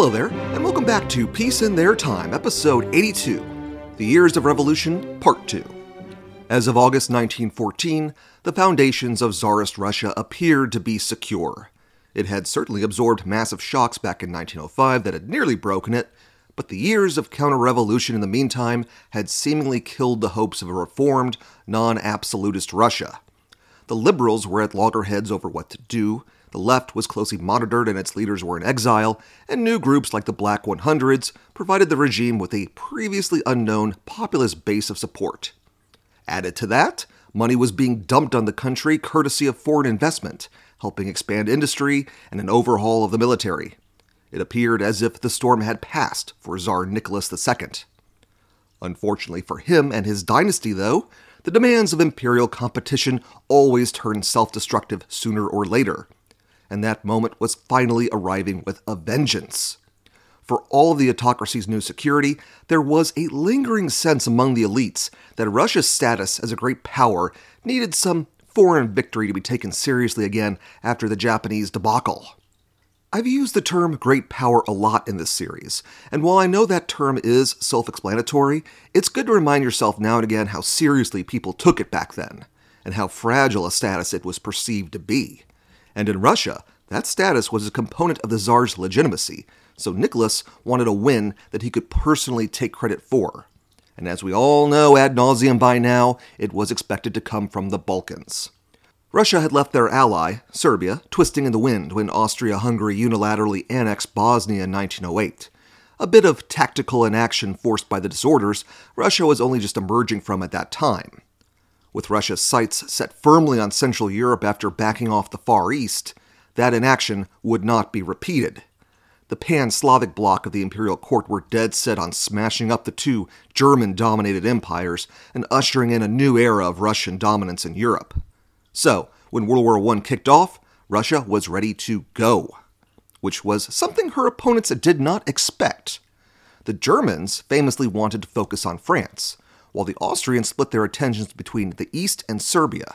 Hello there, and welcome back to Peace in Their Time, episode 82 The Years of Revolution, Part 2. As of August 1914, the foundations of Tsarist Russia appeared to be secure. It had certainly absorbed massive shocks back in 1905 that had nearly broken it, but the years of counter revolution in the meantime had seemingly killed the hopes of a reformed, non absolutist Russia. The liberals were at loggerheads over what to do, the left was closely monitored and its leaders were in exile, and new groups like the Black 100s provided the regime with a previously unknown populist base of support. Added to that, money was being dumped on the country courtesy of foreign investment, helping expand industry and an overhaul of the military. It appeared as if the storm had passed for Tsar Nicholas II. Unfortunately for him and his dynasty, though, the demands of imperial competition always turned self destructive sooner or later and that moment was finally arriving with a vengeance. For all of the autocracy's new security, there was a lingering sense among the elites that Russia's status as a great power needed some foreign victory to be taken seriously again after the Japanese debacle. I've used the term great power a lot in this series, and while I know that term is self explanatory, it's good to remind yourself now and again how seriously people took it back then, and how fragile a status it was perceived to be. And in Russia, that status was a component of the Tsar's legitimacy, so Nicholas wanted a win that he could personally take credit for. And as we all know ad nauseum by now, it was expected to come from the Balkans. Russia had left their ally, Serbia, twisting in the wind when Austria Hungary unilaterally annexed Bosnia in 1908. A bit of tactical inaction forced by the disorders Russia was only just emerging from at that time. With Russia's sights set firmly on Central Europe after backing off the Far East, that inaction would not be repeated. The pan Slavic bloc of the imperial court were dead set on smashing up the two German dominated empires and ushering in a new era of Russian dominance in Europe. So, when World War I kicked off, Russia was ready to go, which was something her opponents did not expect. The Germans famously wanted to focus on France, while the Austrians split their attentions between the East and Serbia.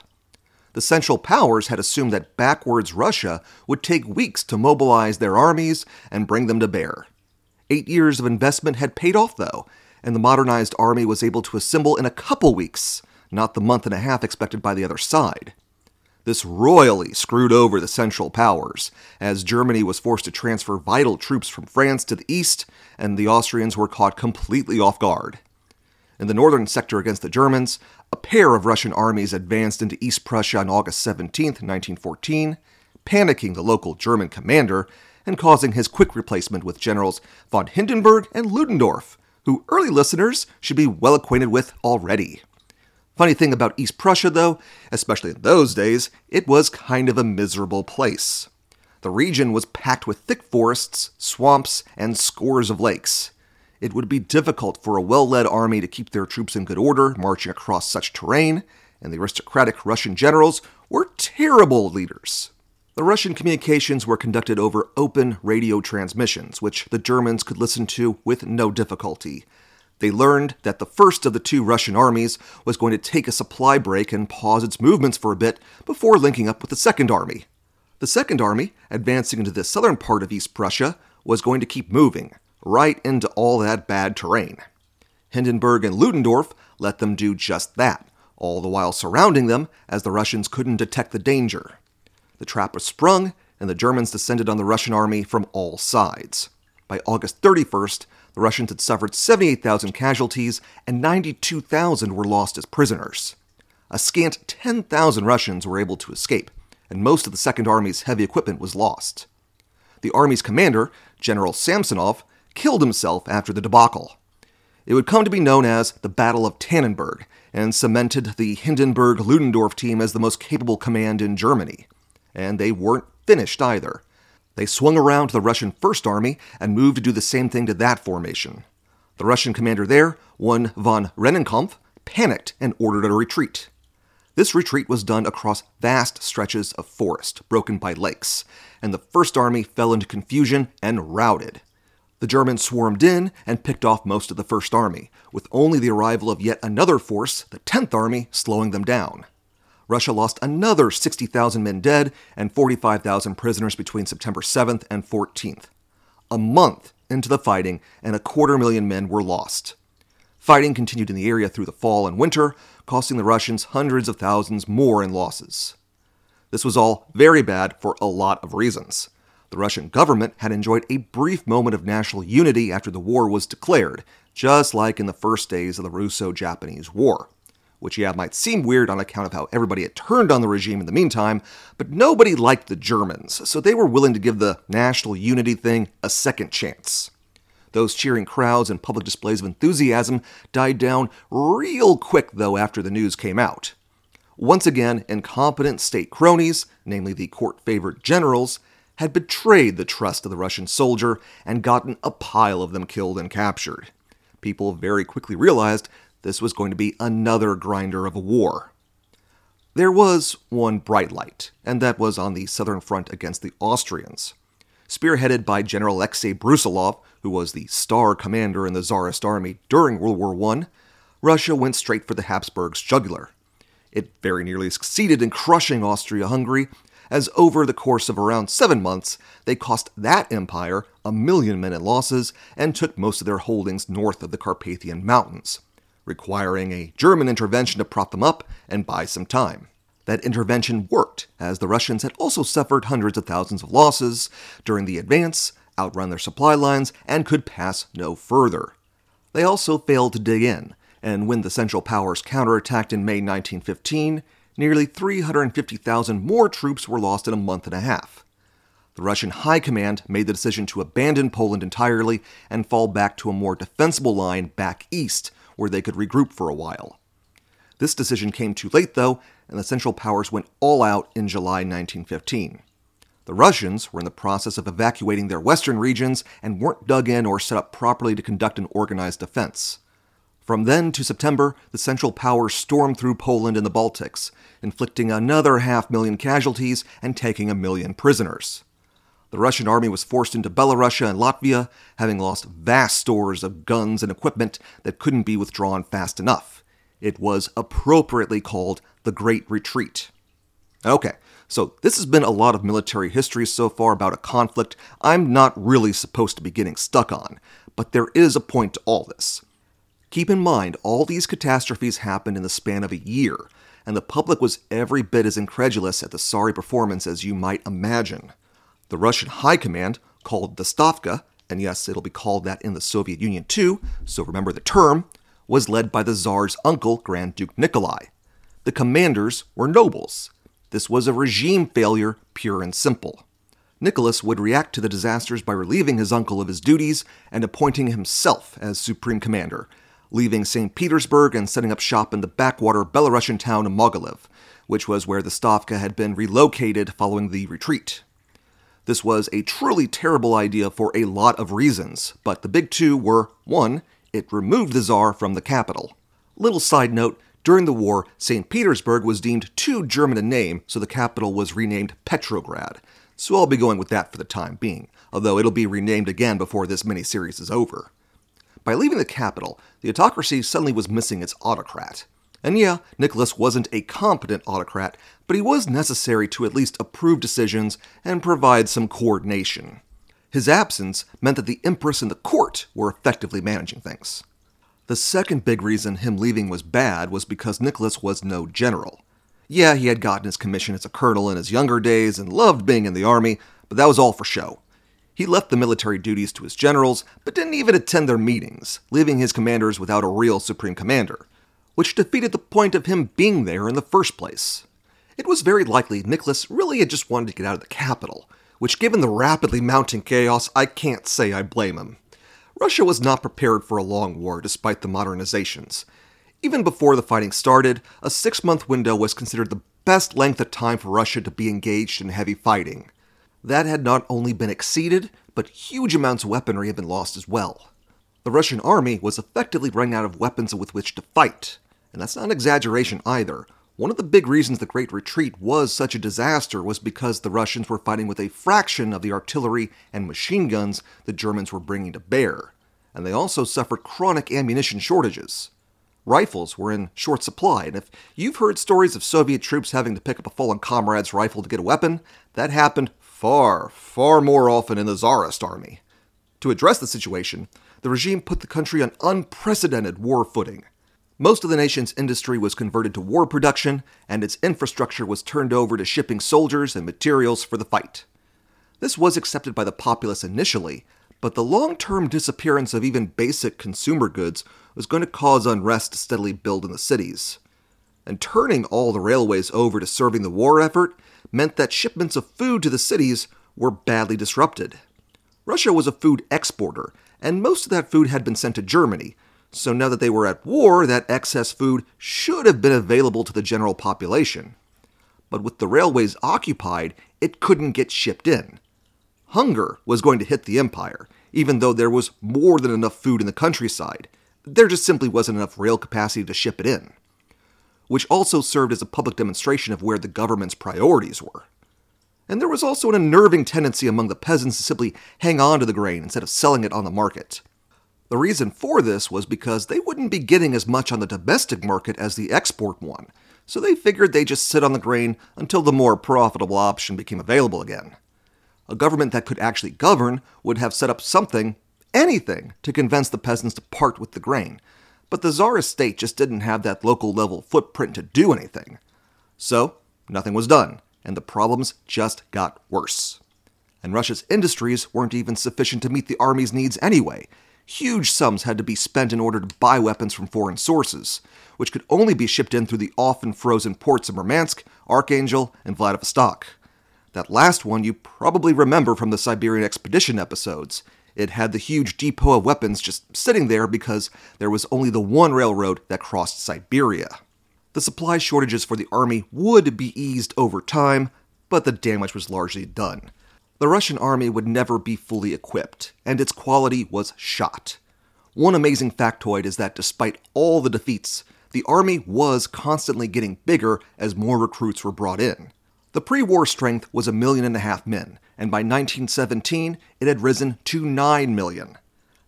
The Central Powers had assumed that backwards Russia would take weeks to mobilize their armies and bring them to bear. Eight years of investment had paid off, though, and the modernized army was able to assemble in a couple weeks, not the month and a half expected by the other side. This royally screwed over the Central Powers, as Germany was forced to transfer vital troops from France to the east, and the Austrians were caught completely off guard. In the northern sector against the Germans, a pair of Russian armies advanced into East Prussia on August 17, 1914, panicking the local German commander and causing his quick replacement with generals von Hindenburg and Ludendorff, who early listeners should be well acquainted with already. Funny thing about East Prussia, though, especially in those days, it was kind of a miserable place. The region was packed with thick forests, swamps, and scores of lakes. It would be difficult for a well led army to keep their troops in good order marching across such terrain, and the aristocratic Russian generals were terrible leaders. The Russian communications were conducted over open radio transmissions, which the Germans could listen to with no difficulty. They learned that the first of the two Russian armies was going to take a supply break and pause its movements for a bit before linking up with the Second Army. The Second Army, advancing into the southern part of East Prussia, was going to keep moving, right into all that bad terrain. Hindenburg and Ludendorff let them do just that, all the while surrounding them as the Russians couldn't detect the danger. The trap was sprung, and the Germans descended on the Russian army from all sides. By August 31st, the Russians had suffered 78,000 casualties and 92,000 were lost as prisoners. A scant 10,000 Russians were able to escape, and most of the Second Army's heavy equipment was lost. The Army's commander, General Samsonov, killed himself after the debacle. It would come to be known as the Battle of Tannenberg and cemented the Hindenburg Ludendorff team as the most capable command in Germany. And they weren't finished either. They swung around to the Russian First Army and moved to do the same thing to that formation. The Russian commander there, one von Rennenkampf, panicked and ordered a retreat. This retreat was done across vast stretches of forest, broken by lakes, and the First Army fell into confusion and routed. The Germans swarmed in and picked off most of the First Army, with only the arrival of yet another force, the Tenth Army, slowing them down. Russia lost another 60,000 men dead and 45,000 prisoners between September 7th and 14th. A month into the fighting, and a quarter million men were lost. Fighting continued in the area through the fall and winter, costing the Russians hundreds of thousands more in losses. This was all very bad for a lot of reasons. The Russian government had enjoyed a brief moment of national unity after the war was declared, just like in the first days of the Russo Japanese War. Which, yeah, might seem weird on account of how everybody had turned on the regime in the meantime, but nobody liked the Germans, so they were willing to give the national unity thing a second chance. Those cheering crowds and public displays of enthusiasm died down real quick, though, after the news came out. Once again, incompetent state cronies, namely the court favored generals, had betrayed the trust of the Russian soldier and gotten a pile of them killed and captured. People very quickly realized this was going to be another grinder of a war. There was one bright light, and that was on the southern front against the Austrians. Spearheaded by General Alexei Brusilov, who was the star commander in the Tsarist army during World War I, Russia went straight for the Habsburgs' jugular. It very nearly succeeded in crushing Austria Hungary as over the course of around seven months, they cost that empire a million men in losses and took most of their holdings north of the Carpathian Mountains, requiring a German intervention to prop them up and buy some time. That intervention worked, as the Russians had also suffered hundreds of thousands of losses during the advance, outrun their supply lines, and could pass no further. They also failed to dig in, and when the Central Powers counterattacked in May 1915, nearly 350,000 more troops were lost in a month and a half. The Russian High Command made the decision to abandon Poland entirely and fall back to a more defensible line back east, where they could regroup for a while. This decision came too late, though, and the Central Powers went all out in July 1915. The Russians were in the process of evacuating their western regions and weren't dug in or set up properly to conduct an organized defense. From then to September, the Central Powers stormed through Poland and the Baltics, inflicting another half million casualties and taking a million prisoners. The Russian army was forced into Belorussia and Latvia, having lost vast stores of guns and equipment that couldn't be withdrawn fast enough. It was appropriately called the Great Retreat. Okay, so this has been a lot of military history so far about a conflict I'm not really supposed to be getting stuck on, but there is a point to all this. Keep in mind, all these catastrophes happened in the span of a year, and the public was every bit as incredulous at the sorry performance as you might imagine. The Russian High Command, called the Stavka, and yes, it'll be called that in the Soviet Union too, so remember the term, was led by the Tsar's uncle, Grand Duke Nikolai. The commanders were nobles. This was a regime failure, pure and simple. Nicholas would react to the disasters by relieving his uncle of his duties and appointing himself as supreme commander, leaving St. Petersburg and setting up shop in the backwater Belarusian town of Mogilev, which was where the Stavka had been relocated following the retreat. This was a truly terrible idea for a lot of reasons, but the big two were 1. It removed the Tsar from the capital. Little side note during the war, St. Petersburg was deemed too German a name, so the capital was renamed Petrograd. So I'll be going with that for the time being, although it'll be renamed again before this miniseries is over. By leaving the capital, the autocracy suddenly was missing its autocrat. And yeah, Nicholas wasn't a competent autocrat, but he was necessary to at least approve decisions and provide some coordination. His absence meant that the Empress and the court were effectively managing things. The second big reason him leaving was bad was because Nicholas was no general. Yeah, he had gotten his commission as a colonel in his younger days and loved being in the army, but that was all for show. He left the military duties to his generals, but didn't even attend their meetings, leaving his commanders without a real supreme commander, which defeated the point of him being there in the first place. It was very likely Nicholas really had just wanted to get out of the capital, which, given the rapidly mounting chaos, I can't say I blame him. Russia was not prepared for a long war despite the modernizations. Even before the fighting started, a six month window was considered the best length of time for Russia to be engaged in heavy fighting that had not only been exceeded, but huge amounts of weaponry had been lost as well. The Russian army was effectively running out of weapons with which to fight, and that's not an exaggeration either. One of the big reasons the Great Retreat was such a disaster was because the Russians were fighting with a fraction of the artillery and machine guns the Germans were bringing to bear, and they also suffered chronic ammunition shortages. Rifles were in short supply, and if you've heard stories of Soviet troops having to pick up a fallen comrade's rifle to get a weapon, that happened far, far more often in the Tsarist army. To address the situation, the regime put the country on unprecedented war footing. Most of the nation's industry was converted to war production, and its infrastructure was turned over to shipping soldiers and materials for the fight. This was accepted by the populace initially, but the long term disappearance of even basic consumer goods was going to cause unrest to steadily build in the cities. And turning all the railways over to serving the war effort meant that shipments of food to the cities were badly disrupted. Russia was a food exporter, and most of that food had been sent to Germany, so now that they were at war, that excess food should have been available to the general population. But with the railways occupied, it couldn't get shipped in. Hunger was going to hit the empire, even though there was more than enough food in the countryside. There just simply wasn't enough rail capacity to ship it in. Which also served as a public demonstration of where the government's priorities were. And there was also an unnerving tendency among the peasants to simply hang on to the grain instead of selling it on the market. The reason for this was because they wouldn't be getting as much on the domestic market as the export one, so they figured they'd just sit on the grain until the more profitable option became available again. A government that could actually govern would have set up something, anything, to convince the peasants to part with the grain, but the Tsarist state just didn't have that local level footprint to do anything. So, nothing was done, and the problems just got worse. And Russia's industries weren't even sufficient to meet the army's needs anyway, huge sums had to be spent in order to buy weapons from foreign sources, which could only be shipped in through the often frozen ports of Murmansk, Archangel, and Vladivostok. That last one you probably remember from the Siberian Expedition episodes. It had the huge depot of weapons just sitting there because there was only the one railroad that crossed Siberia. The supply shortages for the army would be eased over time, but the damage was largely done. The Russian army would never be fully equipped, and its quality was shot. One amazing factoid is that despite all the defeats, the army was constantly getting bigger as more recruits were brought in. The pre war strength was a million and a half men, and by 1917 it had risen to 9 million.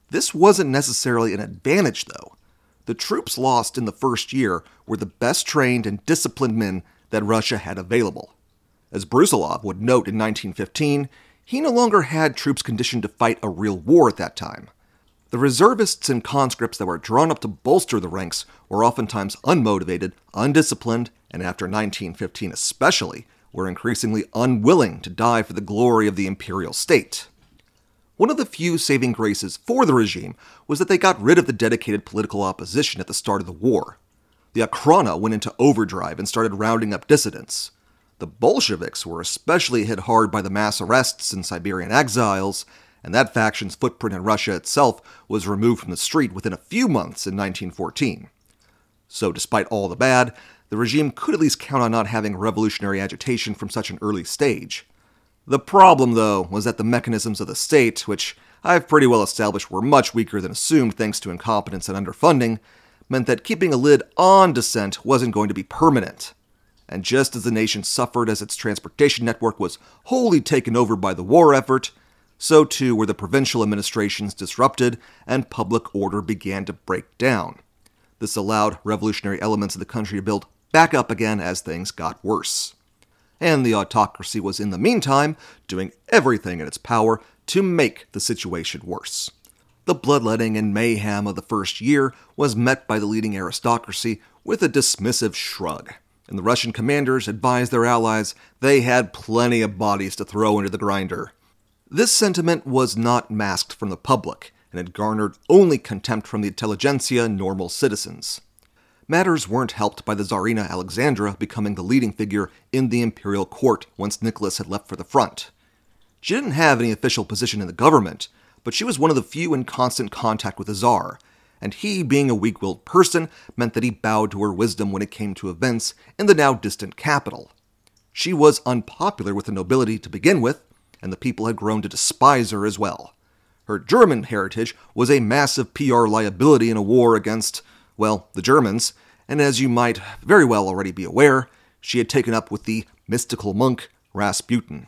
This wasn't necessarily an advantage, though. The troops lost in the first year were the best trained and disciplined men that Russia had available. As Brusilov would note in 1915, he no longer had troops conditioned to fight a real war at that time. The reservists and conscripts that were drawn up to bolster the ranks were oftentimes unmotivated, undisciplined, and after 1915 especially, were increasingly unwilling to die for the glory of the imperial state. One of the few saving graces for the regime was that they got rid of the dedicated political opposition at the start of the war. The Okhrana went into overdrive and started rounding up dissidents. The Bolsheviks were especially hit hard by the mass arrests and Siberian exiles, and that faction's footprint in Russia itself was removed from the street within a few months in 1914. So, despite all the bad, the regime could at least count on not having revolutionary agitation from such an early stage. The problem, though, was that the mechanisms of the state, which I've pretty well established were much weaker than assumed thanks to incompetence and underfunding, meant that keeping a lid on dissent wasn't going to be permanent and just as the nation suffered as its transportation network was wholly taken over by the war effort, so too were the provincial administrations disrupted and public order began to break down. This allowed revolutionary elements of the country to build back up again as things got worse. And the autocracy was, in the meantime, doing everything in its power to make the situation worse. The bloodletting and mayhem of the first year was met by the leading aristocracy with a dismissive shrug and the Russian commanders advised their allies they had plenty of bodies to throw into the grinder. This sentiment was not masked from the public, and had garnered only contempt from the intelligentsia and normal citizens. Matters weren't helped by the Tsarina Alexandra becoming the leading figure in the imperial court once Nicholas had left for the front. She didn't have any official position in the government, but she was one of the few in constant contact with the Tsar, and he, being a weak willed person, meant that he bowed to her wisdom when it came to events in the now distant capital. She was unpopular with the nobility to begin with, and the people had grown to despise her as well. Her German heritage was a massive PR liability in a war against, well, the Germans, and as you might very well already be aware, she had taken up with the mystical monk Rasputin.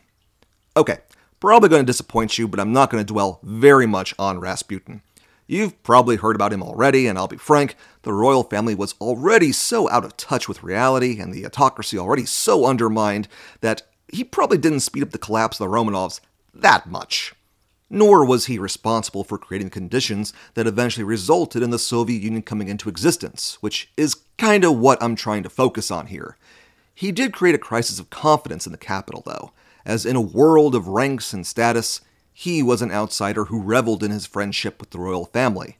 Okay, probably going to disappoint you, but I'm not going to dwell very much on Rasputin. You've probably heard about him already, and I'll be frank, the royal family was already so out of touch with reality and the autocracy already so undermined that he probably didn't speed up the collapse of the Romanovs that much. Nor was he responsible for creating conditions that eventually resulted in the Soviet Union coming into existence, which is kind of what I'm trying to focus on here. He did create a crisis of confidence in the capital, though, as in a world of ranks and status, he was an outsider who reveled in his friendship with the royal family.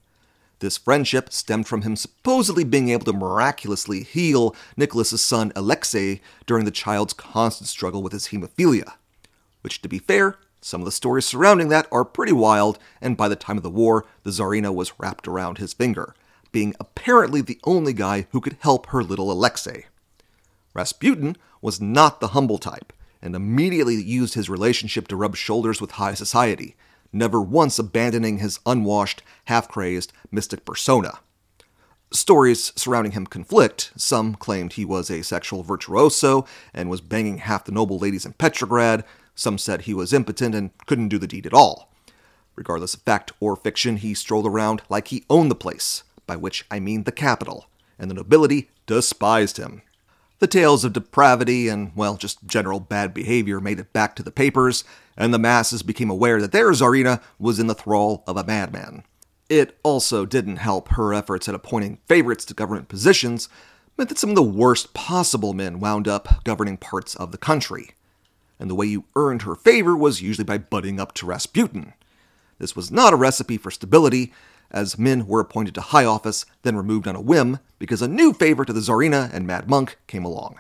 This friendship stemmed from him supposedly being able to miraculously heal Nicholas's son Alexei during the child's constant struggle with his hemophilia. Which, to be fair, some of the stories surrounding that are pretty wild, and by the time of the war, the Tsarina was wrapped around his finger, being apparently the only guy who could help her little Alexei. Rasputin was not the humble type, and immediately used his relationship to rub shoulders with high society, never once abandoning his unwashed, half crazed, mystic persona. Stories surrounding him conflict. Some claimed he was a sexual virtuoso and was banging half the noble ladies in Petrograd. Some said he was impotent and couldn't do the deed at all. Regardless of fact or fiction, he strolled around like he owned the place, by which I mean the capital, and the nobility despised him. The tales of depravity and, well, just general bad behavior made it back to the papers, and the masses became aware that their Tsarina was in the thrall of a madman. It also didn't help her efforts at appointing favorites to government positions meant that some of the worst possible men wound up governing parts of the country. And the way you earned her favor was usually by butting up to Rasputin. This was not a recipe for stability, as men were appointed to high office, then removed on a whim because a new favor to the Tsarina and Mad Monk came along.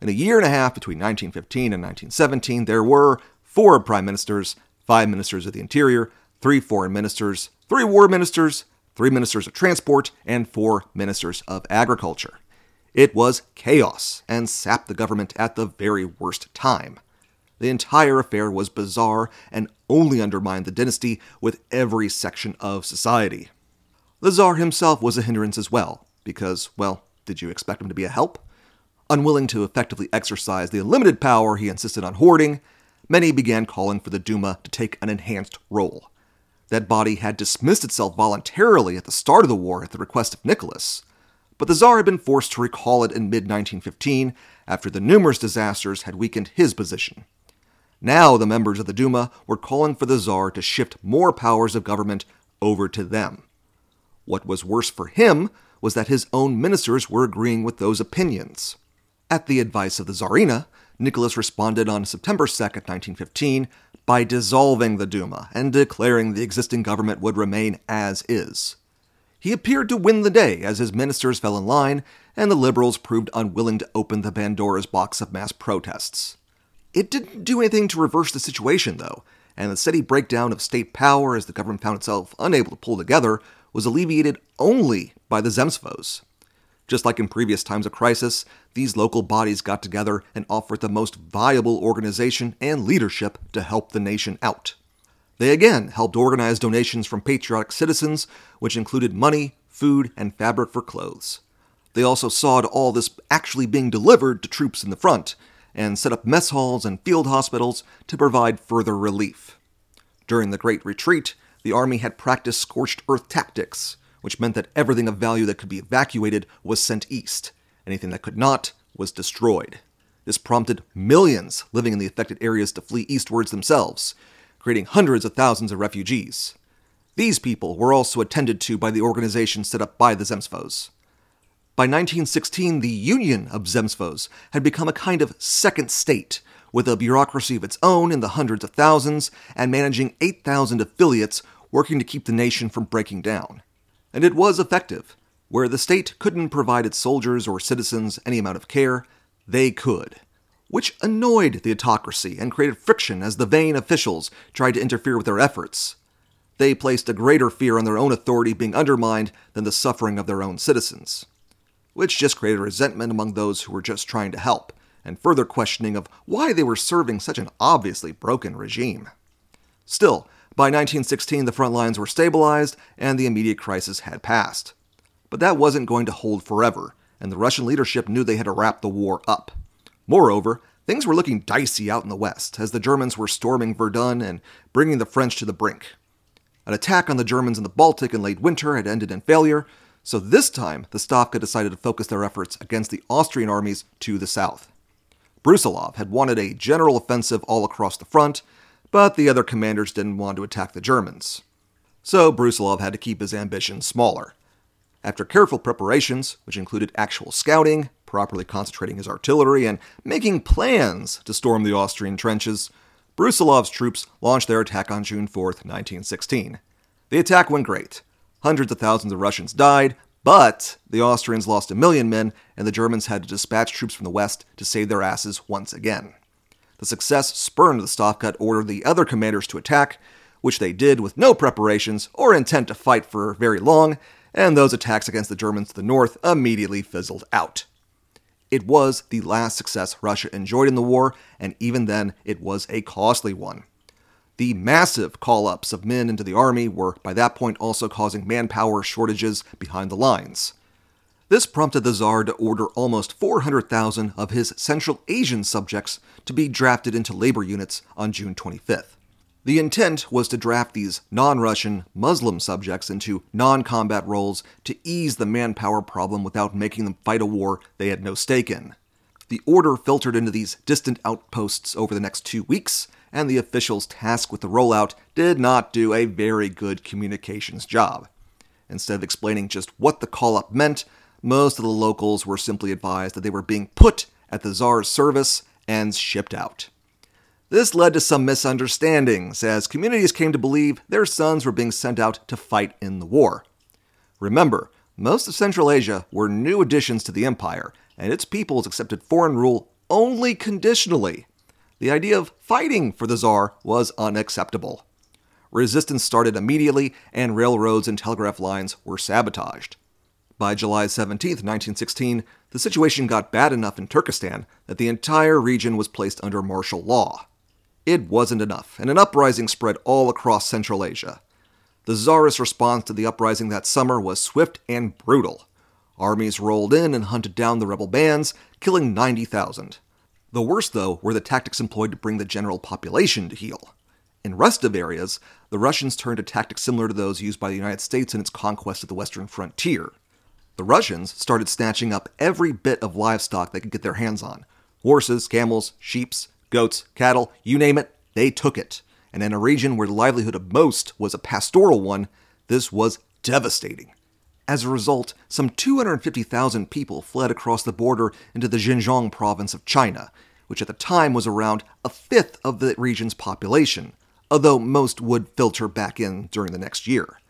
In a year and a half between 1915 and 1917, there were four prime ministers, five ministers of the interior, three foreign ministers, three war ministers, three ministers of transport, and four ministers of agriculture. It was chaos and sapped the government at the very worst time. The entire affair was bizarre and only undermined the dynasty with every section of society. The Tsar himself was a hindrance as well, because, well, did you expect him to be a help? Unwilling to effectively exercise the unlimited power he insisted on hoarding, many began calling for the Duma to take an enhanced role. That body had dismissed itself voluntarily at the start of the war at the request of Nicholas, but the Tsar had been forced to recall it in mid 1915 after the numerous disasters had weakened his position. Now the members of the Duma were calling for the Tsar to shift more powers of government over to them. What was worse for him was that his own ministers were agreeing with those opinions. At the advice of the Tsarina, Nicholas responded on September 2, 1915, by dissolving the Duma and declaring the existing government would remain as is. He appeared to win the day as his ministers fell in line and the liberals proved unwilling to open the Pandora's box of mass protests. It didn't do anything to reverse the situation, though, and the steady breakdown of state power as the government found itself unable to pull together was alleviated only by the Zemstvos. Just like in previous times of crisis, these local bodies got together and offered the most viable organization and leadership to help the nation out. They again helped organize donations from patriotic citizens, which included money, food, and fabric for clothes. They also saw to all this actually being delivered to troops in the front, and set up mess halls and field hospitals to provide further relief. During the Great Retreat, the Army had practiced scorched earth tactics, which meant that everything of value that could be evacuated was sent east. Anything that could not was destroyed. This prompted millions living in the affected areas to flee eastwards themselves, creating hundreds of thousands of refugees. These people were also attended to by the organization set up by the Zemstvos. By 1916, the Union of Zemstvos had become a kind of second state, with a bureaucracy of its own in the hundreds of thousands and managing 8,000 affiliates working to keep the nation from breaking down. And it was effective. Where the state couldn't provide its soldiers or citizens any amount of care, they could. Which annoyed the autocracy and created friction as the vain officials tried to interfere with their efforts. They placed a greater fear on their own authority being undermined than the suffering of their own citizens which just created resentment among those who were just trying to help, and further questioning of why they were serving such an obviously broken regime. Still, by 1916, the front lines were stabilized and the immediate crisis had passed. But that wasn't going to hold forever, and the Russian leadership knew they had to wrap the war up. Moreover, things were looking dicey out in the west as the Germans were storming Verdun and bringing the French to the brink. An attack on the Germans in the Baltic in late winter had ended in failure, so this time, the Stavka decided to focus their efforts against the Austrian armies to the south. Brusilov had wanted a general offensive all across the front, but the other commanders didn't want to attack the Germans. So Brusilov had to keep his ambitions smaller. After careful preparations, which included actual scouting, properly concentrating his artillery, and making plans to storm the Austrian trenches, Brusilov's troops launched their attack on June 4, 1916. The attack went great. Hundreds of thousands of Russians died, but the Austrians lost a million men, and the Germans had to dispatch troops from the west to save their asses once again. The success spurned the Stavka to order the other commanders to attack, which they did with no preparations or intent to fight for very long, and those attacks against the Germans to the north immediately fizzled out. It was the last success Russia enjoyed in the war, and even then, it was a costly one. The massive call ups of men into the army were by that point also causing manpower shortages behind the lines. This prompted the Tsar to order almost 400,000 of his Central Asian subjects to be drafted into labor units on June 25th. The intent was to draft these non Russian Muslim subjects into non combat roles to ease the manpower problem without making them fight a war they had no stake in. The order filtered into these distant outposts over the next two weeks, and the officials tasked with the rollout did not do a very good communications job. Instead of explaining just what the call up meant, most of the locals were simply advised that they were being put at the Tsar's service and shipped out. This led to some misunderstandings, as communities came to believe their sons were being sent out to fight in the war. Remember, most of Central Asia were new additions to the empire, and its peoples accepted foreign rule only conditionally. The idea of fighting for the Tsar was unacceptable. Resistance started immediately, and railroads and telegraph lines were sabotaged. By July 17, 1916, the situation got bad enough in Turkestan that the entire region was placed under martial law. It wasn't enough, and an uprising spread all across Central Asia. The Tsarist response to the uprising that summer was swift and brutal. Armies rolled in and hunted down the rebel bands, killing 90,000. The worst, though, were the tactics employed to bring the general population to heel. In restive areas, the Russians turned to tactics similar to those used by the United States in its conquest of the western frontier. The Russians started snatching up every bit of livestock they could get their hands on horses, camels, sheep, goats, cattle, you name it, they took it. And in a region where the livelihood of most was a pastoral one, this was devastating. As a result, some 250,000 people fled across the border into the Xinjiang province of China, which at the time was around a fifth of the region's population, although most would filter back in during the next year.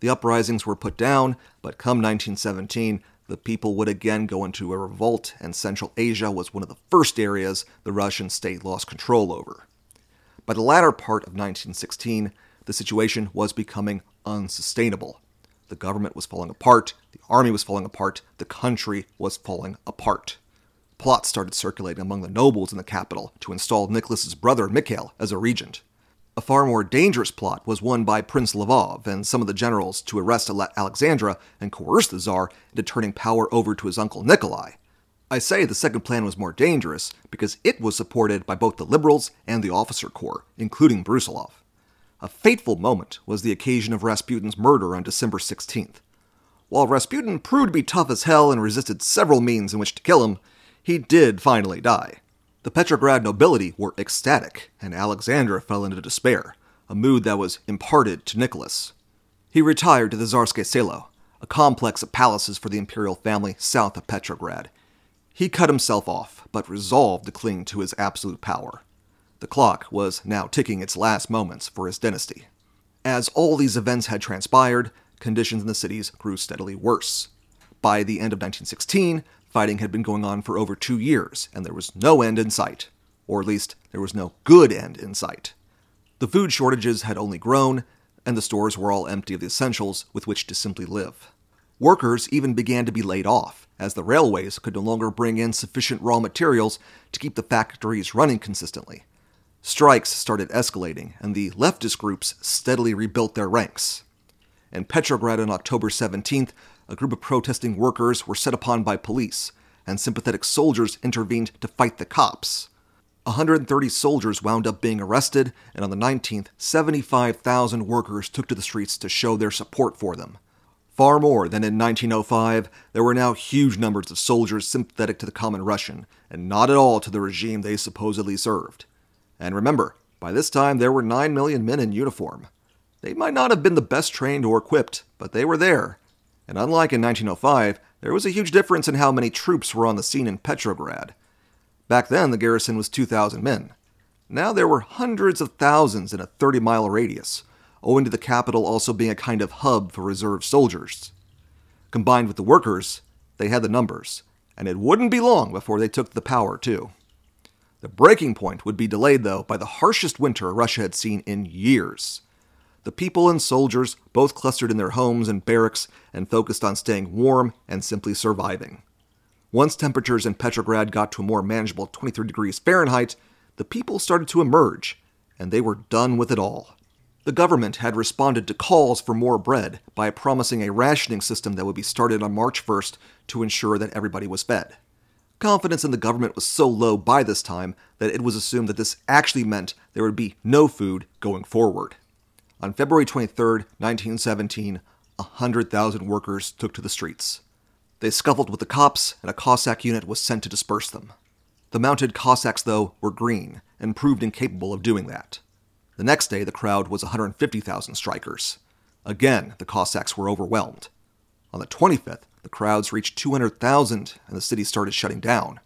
The uprisings were put down, but come 1917, the people would again go into a revolt, and Central Asia was one of the first areas the Russian state lost control over. By the latter part of 1916, the situation was becoming unsustainable. The government was falling apart, the army was falling apart, the country was falling apart. Plots started circulating among the nobles in the capital to install Nicholas's brother Mikhail as a regent. A far more dangerous plot was one by Prince Lvov and some of the generals to arrest Alexandra and coerce the Tsar into turning power over to his uncle Nikolai. I say the second plan was more dangerous because it was supported by both the liberals and the officer corps, including Brusilov. A fateful moment was the occasion of Rasputin's murder on December 16th. While Rasputin proved to be tough as hell and resisted several means in which to kill him, he did finally die. The Petrograd nobility were ecstatic, and Alexandra fell into despair, a mood that was imparted to Nicholas. He retired to the Tsarskoye Selo, a complex of palaces for the imperial family south of Petrograd. He cut himself off, but resolved to cling to his absolute power. The clock was now ticking its last moments for his dynasty. As all these events had transpired, conditions in the cities grew steadily worse. By the end of 1916, Fighting had been going on for over two years, and there was no end in sight. Or at least, there was no good end in sight. The food shortages had only grown, and the stores were all empty of the essentials with which to simply live. Workers even began to be laid off, as the railways could no longer bring in sufficient raw materials to keep the factories running consistently. Strikes started escalating, and the leftist groups steadily rebuilt their ranks. In Petrograd on October 17th, a group of protesting workers were set upon by police, and sympathetic soldiers intervened to fight the cops. 130 soldiers wound up being arrested, and on the 19th, 75,000 workers took to the streets to show their support for them. Far more than in 1905, there were now huge numbers of soldiers sympathetic to the common Russian, and not at all to the regime they supposedly served. And remember, By this time, there were 9 million men in uniform. They might not have been the best trained or equipped, but they were there. And unlike in 1905, there was a huge difference in how many troops were on the scene in Petrograd. Back then, the garrison was 2,000 men. Now there were hundreds of thousands in a 30 mile radius, owing to the capital also being a kind of hub for reserve soldiers. Combined with the workers, they had the numbers, and it wouldn't be long before they took the power, too. The breaking point would be delayed, though, by the harshest winter Russia had seen in years. The people and soldiers both clustered in their homes and barracks and focused on staying warm and simply surviving. Once temperatures in Petrograd got to a more manageable 23 degrees Fahrenheit, the people started to emerge, and they were done with it all. The government had responded to calls for more bread by promising a rationing system that would be started on March 1st to ensure that everybody was fed. Confidence in the government was so low by this time that it was assumed that this actually meant there would be no food going forward. On February 23, 1917, 100,000 workers took to the streets. They scuffled with the cops, and a Cossack unit was sent to disperse them. The mounted Cossacks, though, were green and proved incapable of doing that. The next day, the crowd was 150,000 strikers. Again, the Cossacks were overwhelmed. On the 25th, the crowds reached 200,000 and the city started shutting down.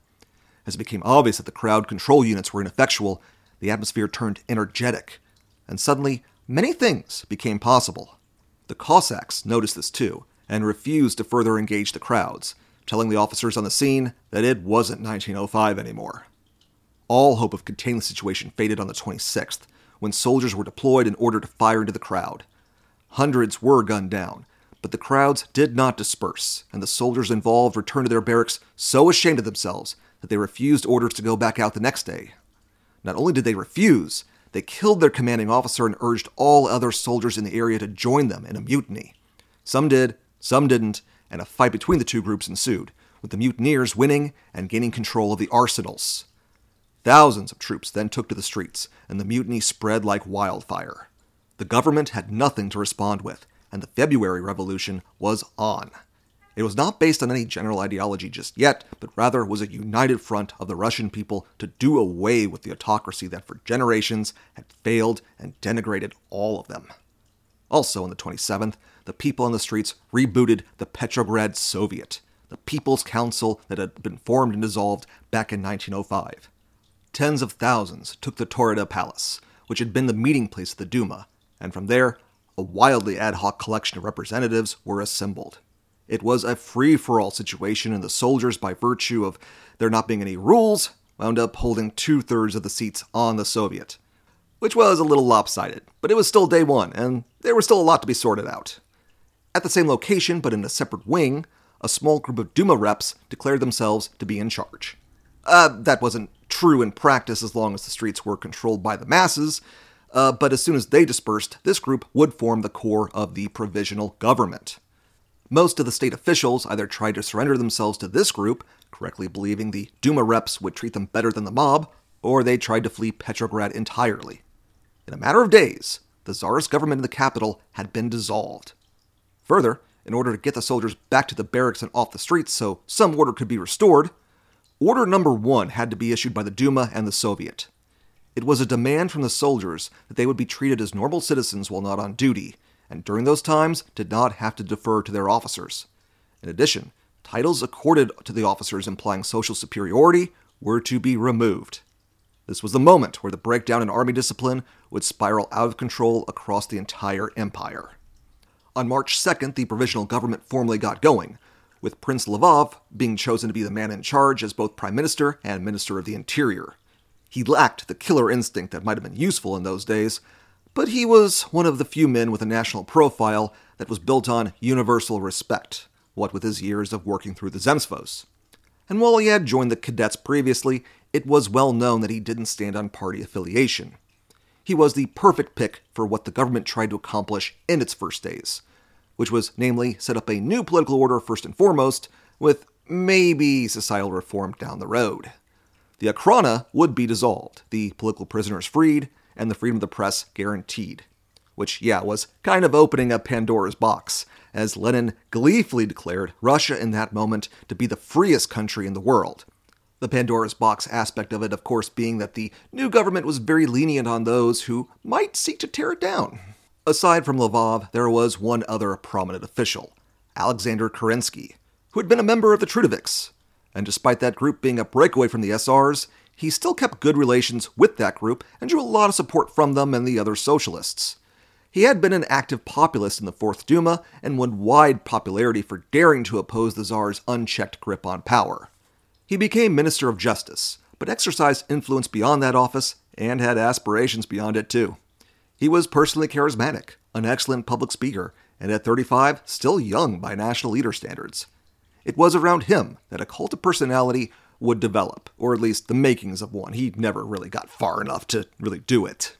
As it became obvious that the crowd control units were ineffectual, the atmosphere turned energetic, and suddenly many things became possible. The Cossacks noticed this too and refused to further engage the crowds, telling the officers on the scene that it wasn't 1905 anymore. All hope of containing the situation faded on the 26th, when soldiers were deployed in order to fire into the crowd. Hundreds were gunned down, but the crowds did not disperse, and the soldiers involved returned to their barracks so ashamed of themselves that they refused orders to go back out the next day. Not only did they refuse, they killed their commanding officer and urged all other soldiers in the area to join them in a mutiny. Some did, some didn't, and a fight between the two groups ensued, with the mutineers winning and gaining control of the arsenals. Thousands of troops then took to the streets, and the mutiny spread like wildfire. The government had nothing to respond with, and the February Revolution was on. It was not based on any general ideology just yet, but rather was a united front of the Russian people to do away with the autocracy that for generations had failed and denigrated all of them. Also on the 27th, the people on the streets rebooted the Petrograd Soviet, the People's Council that had been formed and dissolved back in 1905. Tens of thousands took the Taurida Palace, which had been the meeting place of the Duma, and from there a wildly ad hoc collection of representatives were assembled. It was a free for all situation, and the soldiers, by virtue of there not being any rules, wound up holding two thirds of the seats on the Soviet, which was a little lopsided, but it was still day one, and there was still a lot to be sorted out. At the same location, but in a separate wing, a small group of Duma reps declared themselves to be in charge. Uh, that wasn't true in practice as long as the streets were controlled by the masses, uh, but as soon as they dispersed, this group would form the core of the provisional government. Most of the state officials either tried to surrender themselves to this group, correctly believing the Duma reps would treat them better than the mob, or they tried to flee Petrograd entirely. In a matter of days, the Tsarist government in the capital had been dissolved. Further, in order to get the soldiers back to the barracks and off the streets so some order could be restored, order number one had to be issued by the Duma and the Soviet. It was a demand from the soldiers that they would be treated as normal citizens while not on duty, and during those times did not have to defer to their officers. In addition, titles accorded to the officers implying social superiority were to be removed. This was the moment where the breakdown in army discipline would spiral out of control across the entire empire. On March 2nd, the provisional government formally got going, with Prince Lvov being chosen to be the man in charge as both Prime Minister and Minister of the Interior. He lacked the killer instinct that might have been useful in those days, but he was one of the few men with a national profile that was built on universal respect, what with his years of working through the Zemstvos. And while he had joined the Kadets previously, it was well known that he didn't stand on party affiliation. He was the perfect pick for what the government tried to accomplish in its first days, which was namely set up a new political order first and foremost, with maybe societal reform down the road. The Okhrana would be dissolved, the political prisoners freed, and the freedom of the press guaranteed. Which, yeah, was kind of opening up Pandora's box, as Lenin gleefully declared Russia in that moment to be the freest country in the world. The Pandora's box aspect of it, of course, being that the new government was very lenient on those who might seek to tear it down. Aside from Lvov, there was one other prominent official, Alexander Kerensky, who had been a member of the Trudoviks. And despite that group being a breakaway from the SRs, he still kept good relations with that group and drew a lot of support from them and the other socialists. He had been an active populist in the Fourth Duma and won wide popularity for daring to oppose the Tsar's unchecked grip on power. He became Minister of Justice, but exercised influence beyond that office and had aspirations beyond it too. He was personally charismatic, an excellent public speaker, and at 35, still young by national leader standards. It was around him that a cult of personality would develop, or at least the makings of one. He never really got far enough to really do it.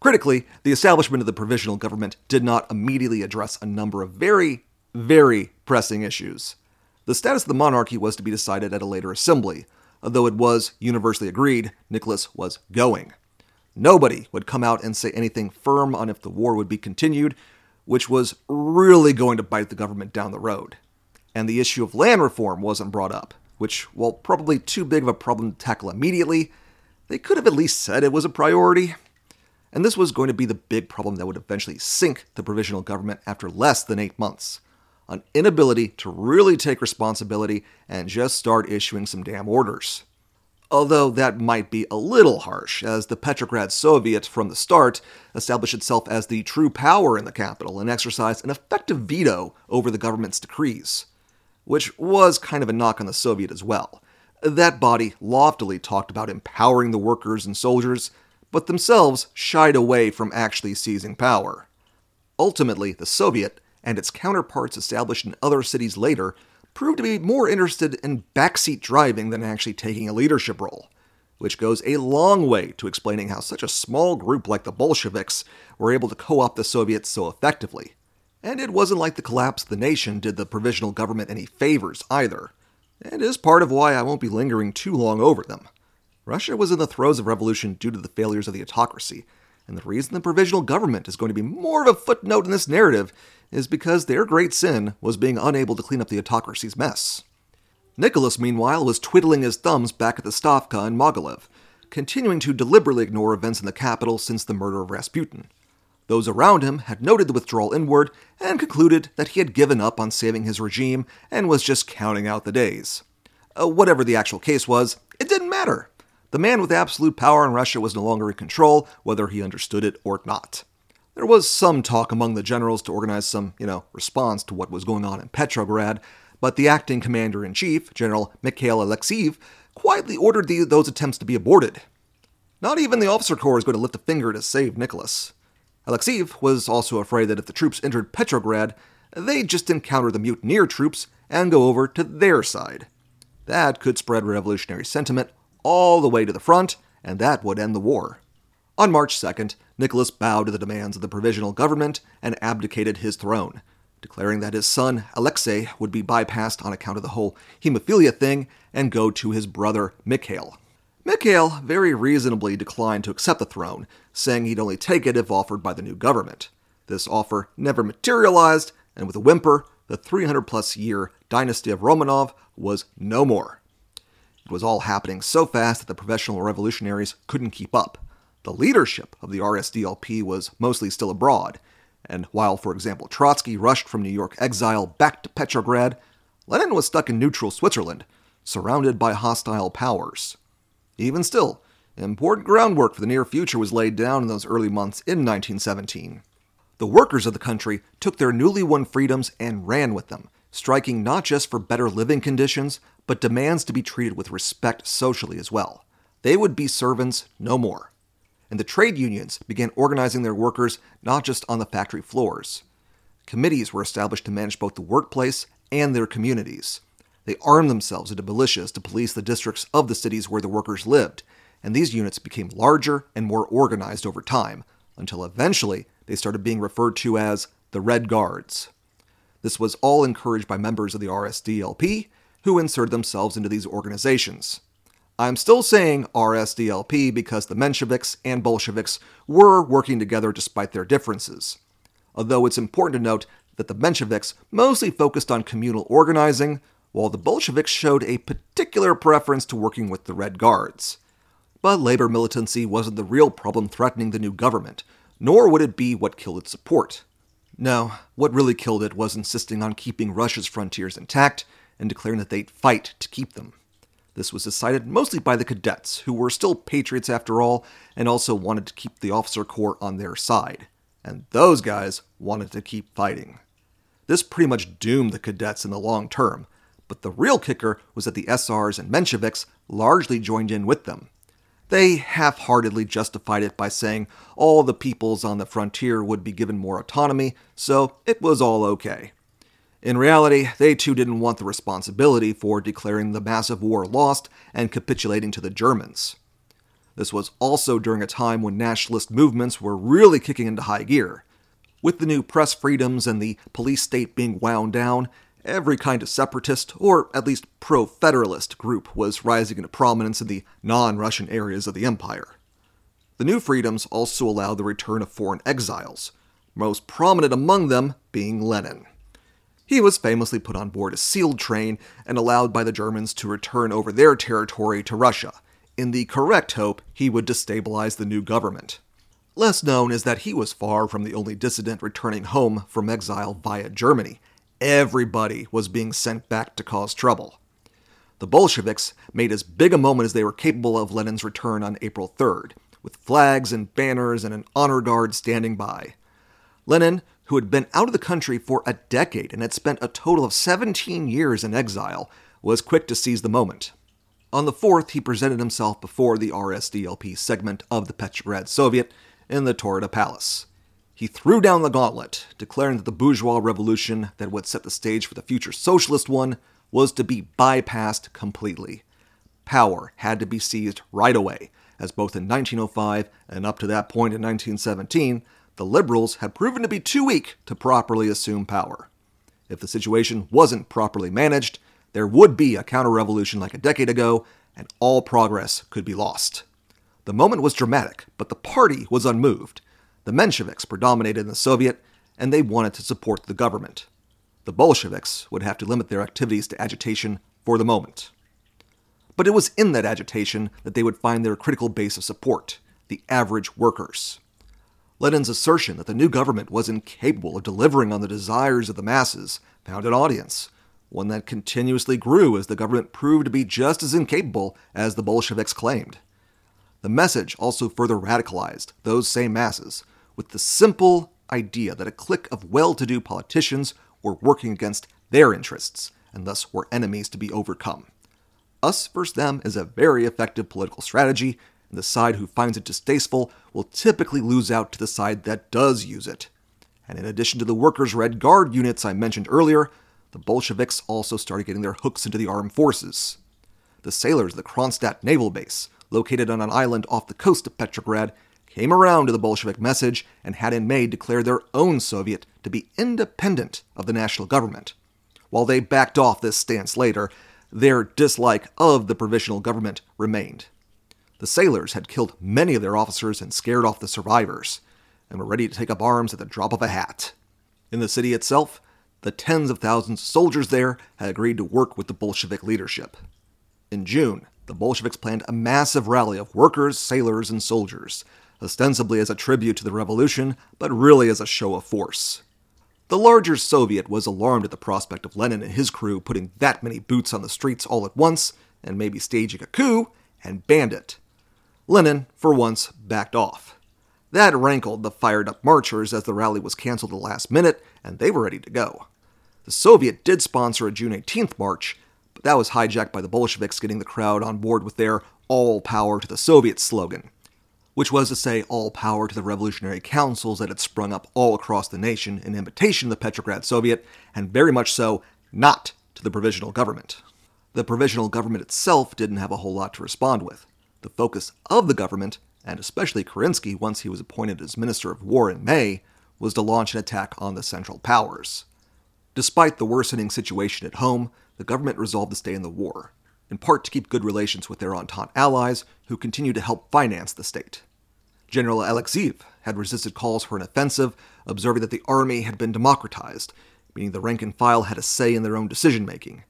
Critically, the establishment of the provisional government did not immediately address a number of very, very pressing issues. The status of the monarchy was to be decided at a later assembly, though it was universally agreed Nicholas was going. Nobody would come out and say anything firm on if the war would be continued, which was really going to bite the government down the road. And the issue of land reform wasn't brought up, which, while probably too big of a problem to tackle immediately, they could have at least said it was a priority. And this was going to be the big problem that would eventually sink the provisional government after less than eight months an inability to really take responsibility and just start issuing some damn orders. Although that might be a little harsh, as the Petrograd Soviet from the start established itself as the true power in the capital and exercised an effective veto over the government's decrees, which was kind of a knock on the Soviet as well. That body loftily talked about empowering the workers and soldiers, but themselves shied away from actually seizing power. Ultimately, the Soviet and its counterparts established in other cities later proved to be more interested in backseat driving than actually taking a leadership role, which goes a long way to explaining how such a small group like the Bolsheviks were able to co opt the Soviets so effectively. And it wasn't like the collapse of the nation did the provisional government any favors either, and is part of why I won't be lingering too long over them. Russia was in the throes of revolution due to the failures of the autocracy, and the reason the provisional government is going to be more of a footnote in this narrative is because their great sin was being unable to clean up the autocracy's mess. Nicholas, meanwhile, was twiddling his thumbs back at the Stavka in Mogilev, continuing to deliberately ignore events in the capital since the murder of Rasputin. Those around him had noted the withdrawal inward and concluded that he had given up on saving his regime and was just counting out the days. Uh, whatever the actual case was, it didn't matter. The man with absolute power in Russia was no longer in control, whether he understood it or not. There was some talk among the generals to organize some, you know, response to what was going on in Petrograd, but the acting commander in chief, General Mikhail Alexeyev, quietly ordered the, those attempts to be aborted. Not even the officer corps is going to lift a finger to save Nicholas. Alexeyev was also afraid that if the troops entered Petrograd, they'd just encounter the mutineer troops and go over to their side. That could spread revolutionary sentiment all the way to the front, and that would end the war. On March 2nd, Nicholas bowed to the demands of the provisional government and abdicated his throne, declaring that his son, Alexei, would be bypassed on account of the whole hemophilia thing and go to his brother, Mikhail. Mikhail very reasonably declined to accept the throne, saying he'd only take it if offered by the new government. This offer never materialized, and with a whimper, the 300 plus year dynasty of Romanov was no more. It was all happening so fast that the professional revolutionaries couldn't keep up. The leadership of the RSDLP was mostly still abroad, and while, for example, Trotsky rushed from New York exile back to Petrograd, Lenin was stuck in neutral Switzerland, surrounded by hostile powers. Even still, important groundwork for the near future was laid down in those early months in 1917. The workers of the country took their newly won freedoms and ran with them, striking not just for better living conditions, but demands to be treated with respect socially as well. They would be servants no more and the trade unions began organizing their workers not just on the factory floors. Committees were established to manage both the workplace and their communities. They armed themselves into militias to police the districts of the cities where the workers lived, and these units became larger and more organized over time, until eventually they started being referred to as the Red Guards. This was all encouraged by members of the RSDLP, who inserted themselves into these organizations. I'm still saying RSDLP because the Mensheviks and Bolsheviks were working together despite their differences. Although it's important to note that the Mensheviks mostly focused on communal organizing, while the Bolsheviks showed a particular preference to working with the Red Guards. But labor militancy wasn't the real problem threatening the new government, nor would it be what killed its support. No, what really killed it was insisting on keeping Russia's frontiers intact and declaring that they'd fight to keep them. This was decided mostly by the Kadets, who were still patriots after all, and also wanted to keep the officer corps on their side. And those guys wanted to keep fighting. This pretty much doomed the Kadets in the long term, but the real kicker was that the SRs and Mensheviks largely joined in with them. They half heartedly justified it by saying all the peoples on the frontier would be given more autonomy, so it was all okay. In reality, they too didn't want the responsibility for declaring the massive war lost and capitulating to the Germans. This was also during a time when nationalist movements were really kicking into high gear. With the new press freedoms and the police state being wound down, every kind of separatist, or at least pro federalist, group was rising into prominence in the non Russian areas of the empire. The new freedoms also allowed the return of foreign exiles, most prominent among them being Lenin. He was famously put on board a sealed train and allowed by the Germans to return over their territory to Russia, in the correct hope he would destabilize the new government. Less known is that he was far from the only dissident returning home from exile via Germany, Everybody was being sent back to cause trouble. The Bolsheviks made as big a moment as they were capable of Lenin's return on April 3rd, with flags and banners and an honor guard standing by. Lenin, who had been out of the country for a decade and had spent a total of 17 years in exile, was quick to seize the moment. On the 4th, he presented himself before the RSDLP segment of the Petrograd Soviet in the Taurida Palace. He threw down the gauntlet, declaring that the bourgeois revolution that would set the stage for the future socialist one was to be bypassed completely. Power had to be seized right away, as both in 1905 and up to that point in 1917, the liberals had proven to be too weak to properly assume power. If the situation wasn't properly managed, there would be a counter revolution like a decade ago, and all progress could be lost. The moment was dramatic, but the party was unmoved, the Mensheviks predominated in the Soviet, and they wanted to support the government. The Bolsheviks would have to limit their activities to agitation for the moment. But it was in that agitation that they would find their critical base of support the average workers. Lenin's assertion that the new government was incapable of delivering on the desires of the masses found an audience, one that continuously grew as the government proved to be just as incapable as the Bolsheviks claimed. The message also further radicalized those same masses, with the simple idea that a clique of well to do politicians were working against their interests, and thus were enemies to be overcome. Us versus them is a very effective political strategy, and the side who finds it distasteful will typically lose out to the side that does use it. And in addition to the Workers' Red Guard units I mentioned earlier, the Bolsheviks also started getting their hooks into the armed forces. The sailors of the Kronstadt Naval Base, located on an island off the coast of Petrograd, came around to the Bolshevik message and had in May declared their own Soviet to be independent of the national government. While they backed off this stance later, their dislike of the provisional government remained. The sailors had killed many of their officers and scared off the survivors, and were ready to take up arms at the drop of a hat. In the city itself, the tens of thousands of soldiers there had agreed to work with the Bolshevik leadership. In June, the Bolsheviks planned a massive rally of workers, sailors, and soldiers, ostensibly as a tribute to the revolution, but really as a show of force. The larger Soviet was alarmed at the prospect of Lenin and his crew putting that many boots on the streets all at once, and maybe staging a coup, and banned it. Lenin, for once, backed off. That rankled the fired up marchers as the rally was cancelled at the last minute, and they were ready to go. The Soviet did sponsor a June 18th march, but that was hijacked by the Bolsheviks getting the crowd on board with their all power to the Soviet slogan which was to say all power to the revolutionary councils that had sprung up all across the nation in imitation of the Petrograd Soviet, and very much so not to the provisional government. The provisional government itself didn't have a whole lot to respond with. The focus of the government, and especially Kerensky once he was appointed as Minister of War in May, was to launch an attack on the Central Powers. Despite the worsening situation at home, the government resolved to stay in the war, in part to keep good relations with their Entente allies, who continued to help finance the state. General Alexeyev had resisted calls for an offensive, observing that the army had been democratized, meaning the rank and file had a say in their own decision making.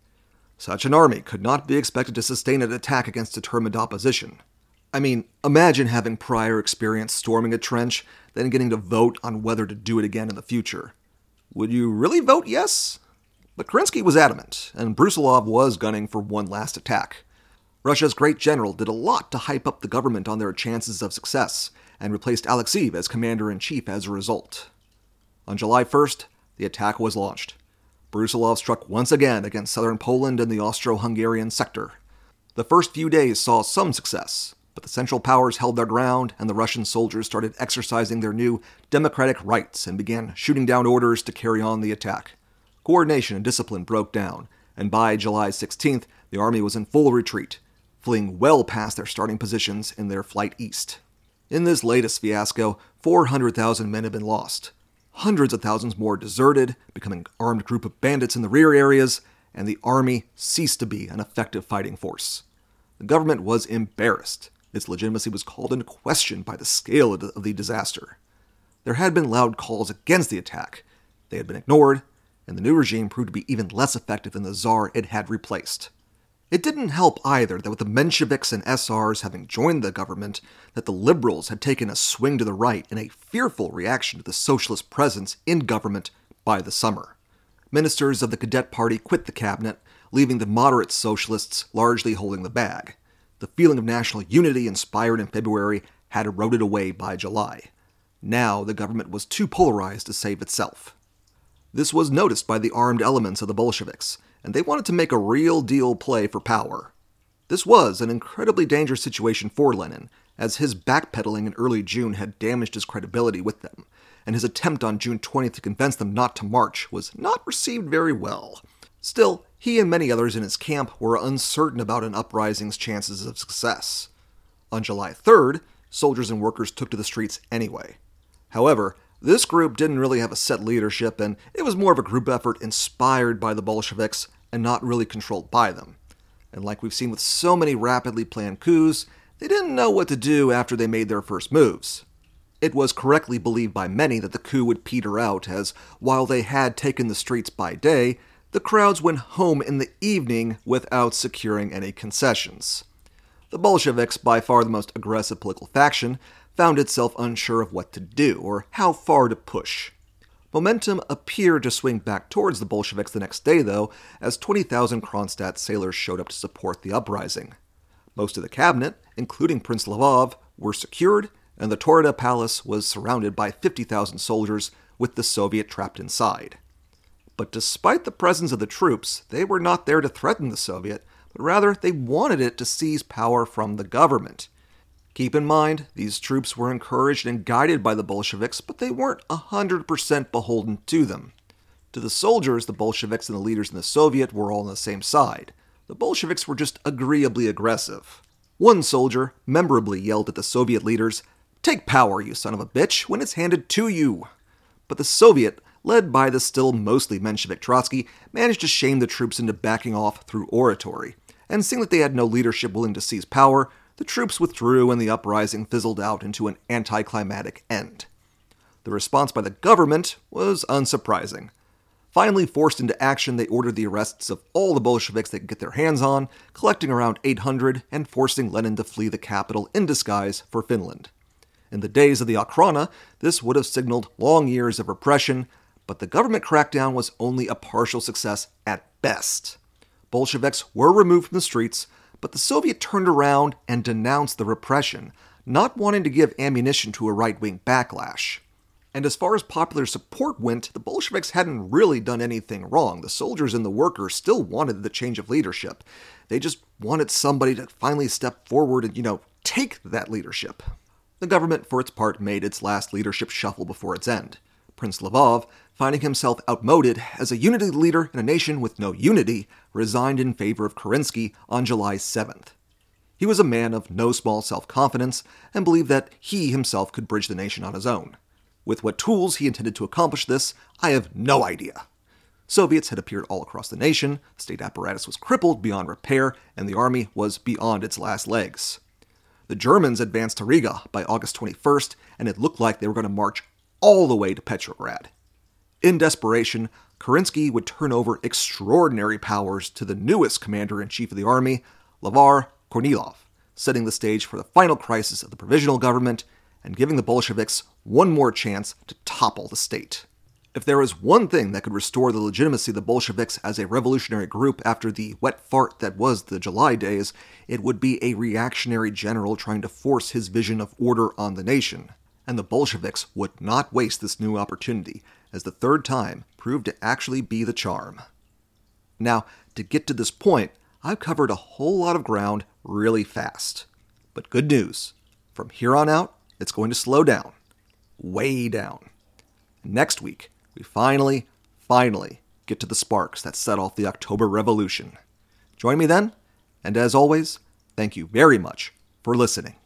Such an army could not be expected to sustain an attack against determined opposition. I mean, imagine having prior experience storming a trench, then getting to vote on whether to do it again in the future. Would you really vote yes? But Kerensky was adamant, and Brusilov was gunning for one last attack. Russia's great general did a lot to hype up the government on their chances of success, and replaced Alexeyev as commander in chief as a result. On July 1st, the attack was launched. Brusilov struck once again against southern Poland and the Austro Hungarian sector. The first few days saw some success, but the Central Powers held their ground, and the Russian soldiers started exercising their new democratic rights and began shooting down orders to carry on the attack. Coordination and discipline broke down, and by July 16th, the army was in full retreat, fleeing well past their starting positions in their flight east. In this latest fiasco, 400,000 men had been lost. Hundreds of thousands more deserted, becoming armed group of bandits in the rear areas, and the army ceased to be an effective fighting force. The government was embarrassed its legitimacy was called into question by the scale of the, disaster. There had been loud calls against the attack. They had been ignored, and the new regime proved to be even less effective than the Tsar it had replaced. It didn't help either that with the Mensheviks and SRs having joined the government, that the liberals had taken a swing to the right in a fearful reaction to the socialist presence in government by the summer. Ministers of the Kadet Party quit the cabinet, leaving the moderate socialists largely holding the bag. The feeling of national unity inspired in February had eroded away by July. Now the government was too polarized to save itself. This was noticed by the armed elements of the Bolsheviks, and they wanted to make a real deal play for power. This was an incredibly dangerous situation for Lenin, as his backpedaling in early June had damaged his credibility with them, and his attempt on June 20th to convince them not to march was not received very well. Still, he and many others in his camp were uncertain about an uprising's chances of success. On July 3rd, soldiers and workers took to the streets anyway. However, this group didn't really have a set leadership, and it was more of a group effort inspired by the Bolsheviks and not really controlled by them. And like we've seen with so many rapidly planned coups, they didn't know what to do after they made their first moves. It was correctly believed by many that the coup would peter out, as while they had taken the streets by day, the crowds went home in the evening without securing any concessions. The Bolsheviks, by far the most aggressive political faction, found itself unsure of what to do or how far to push. Momentum appeared to swing back towards the Bolsheviks the next day, though, as 20,000 Kronstadt sailors showed up to support the uprising. Most of the cabinet, including Prince Lvov, were secured, and the Taurida Palace was surrounded by 50,000 soldiers with the Soviet trapped inside. But despite the presence of the troops, they were not there to threaten the Soviet, but rather they wanted it to seize power from the government. Keep in mind, these troops were encouraged and guided by the Bolsheviks, but they weren't 100% beholden to them. To the soldiers, the Bolsheviks and the leaders in the Soviet were all on the same side. The Bolsheviks were just agreeably aggressive. One soldier memorably yelled at the Soviet leaders, Take power, you son of a bitch, when it's handed to you. But the Soviet led by the still mostly Menshevik Trotsky, managed to shame the troops into backing off through oratory. And seeing that they had no leadership willing to seize power, the troops withdrew and the uprising fizzled out into an anticlimactic end. The response by the government was unsurprising. Finally forced into action, they ordered the arrests of all the Bolsheviks they could get their hands on, collecting around 800 and forcing Lenin to flee the capital in disguise for Finland. In the days of the Okhrana, this would have signaled long years of repression, but the government crackdown was only a partial success at best. Bolsheviks were removed from the streets, but the Soviet turned around and denounced the repression, not wanting to give ammunition to a right wing backlash. And as far as popular support went, the Bolsheviks hadn't really done anything wrong. The soldiers and the workers still wanted the change of leadership. They just wanted somebody to finally step forward and, you know, take that leadership. The government, for its part, made its last leadership shuffle before its end. Prince Lvov, finding himself outmoded as a unity leader in a nation with no unity, resigned in favor of Kerensky on July 7th. He was a man of no small self confidence and believed that he himself could bridge the nation on his own. With what tools he intended to accomplish this, I have no idea. Soviets had appeared all across the nation, state apparatus was crippled beyond repair, and the army was beyond its last legs. The Germans advanced to Riga by August 21st, and it looked like they were going to march all the way to Petrograd. In desperation, Kerensky would turn over extraordinary powers to the newest commander in chief of the army, Lavr Kornilov, setting the stage for the final crisis of the provisional government and giving the Bolsheviks one more chance to topple the state. If there was one thing that could restore the legitimacy of the Bolsheviks as a revolutionary group after the wet fart that was the July days, it would be a reactionary general trying to force his vision of order on the nation. And the Bolsheviks would not waste this new opportunity, as the third time proved to actually be the charm. Now, to get to this point, I've covered a whole lot of ground really fast. But good news from here on out, it's going to slow down. Way down. Next week, we finally, finally get to the sparks that set off the October Revolution. Join me then, and as always, thank you very much for listening.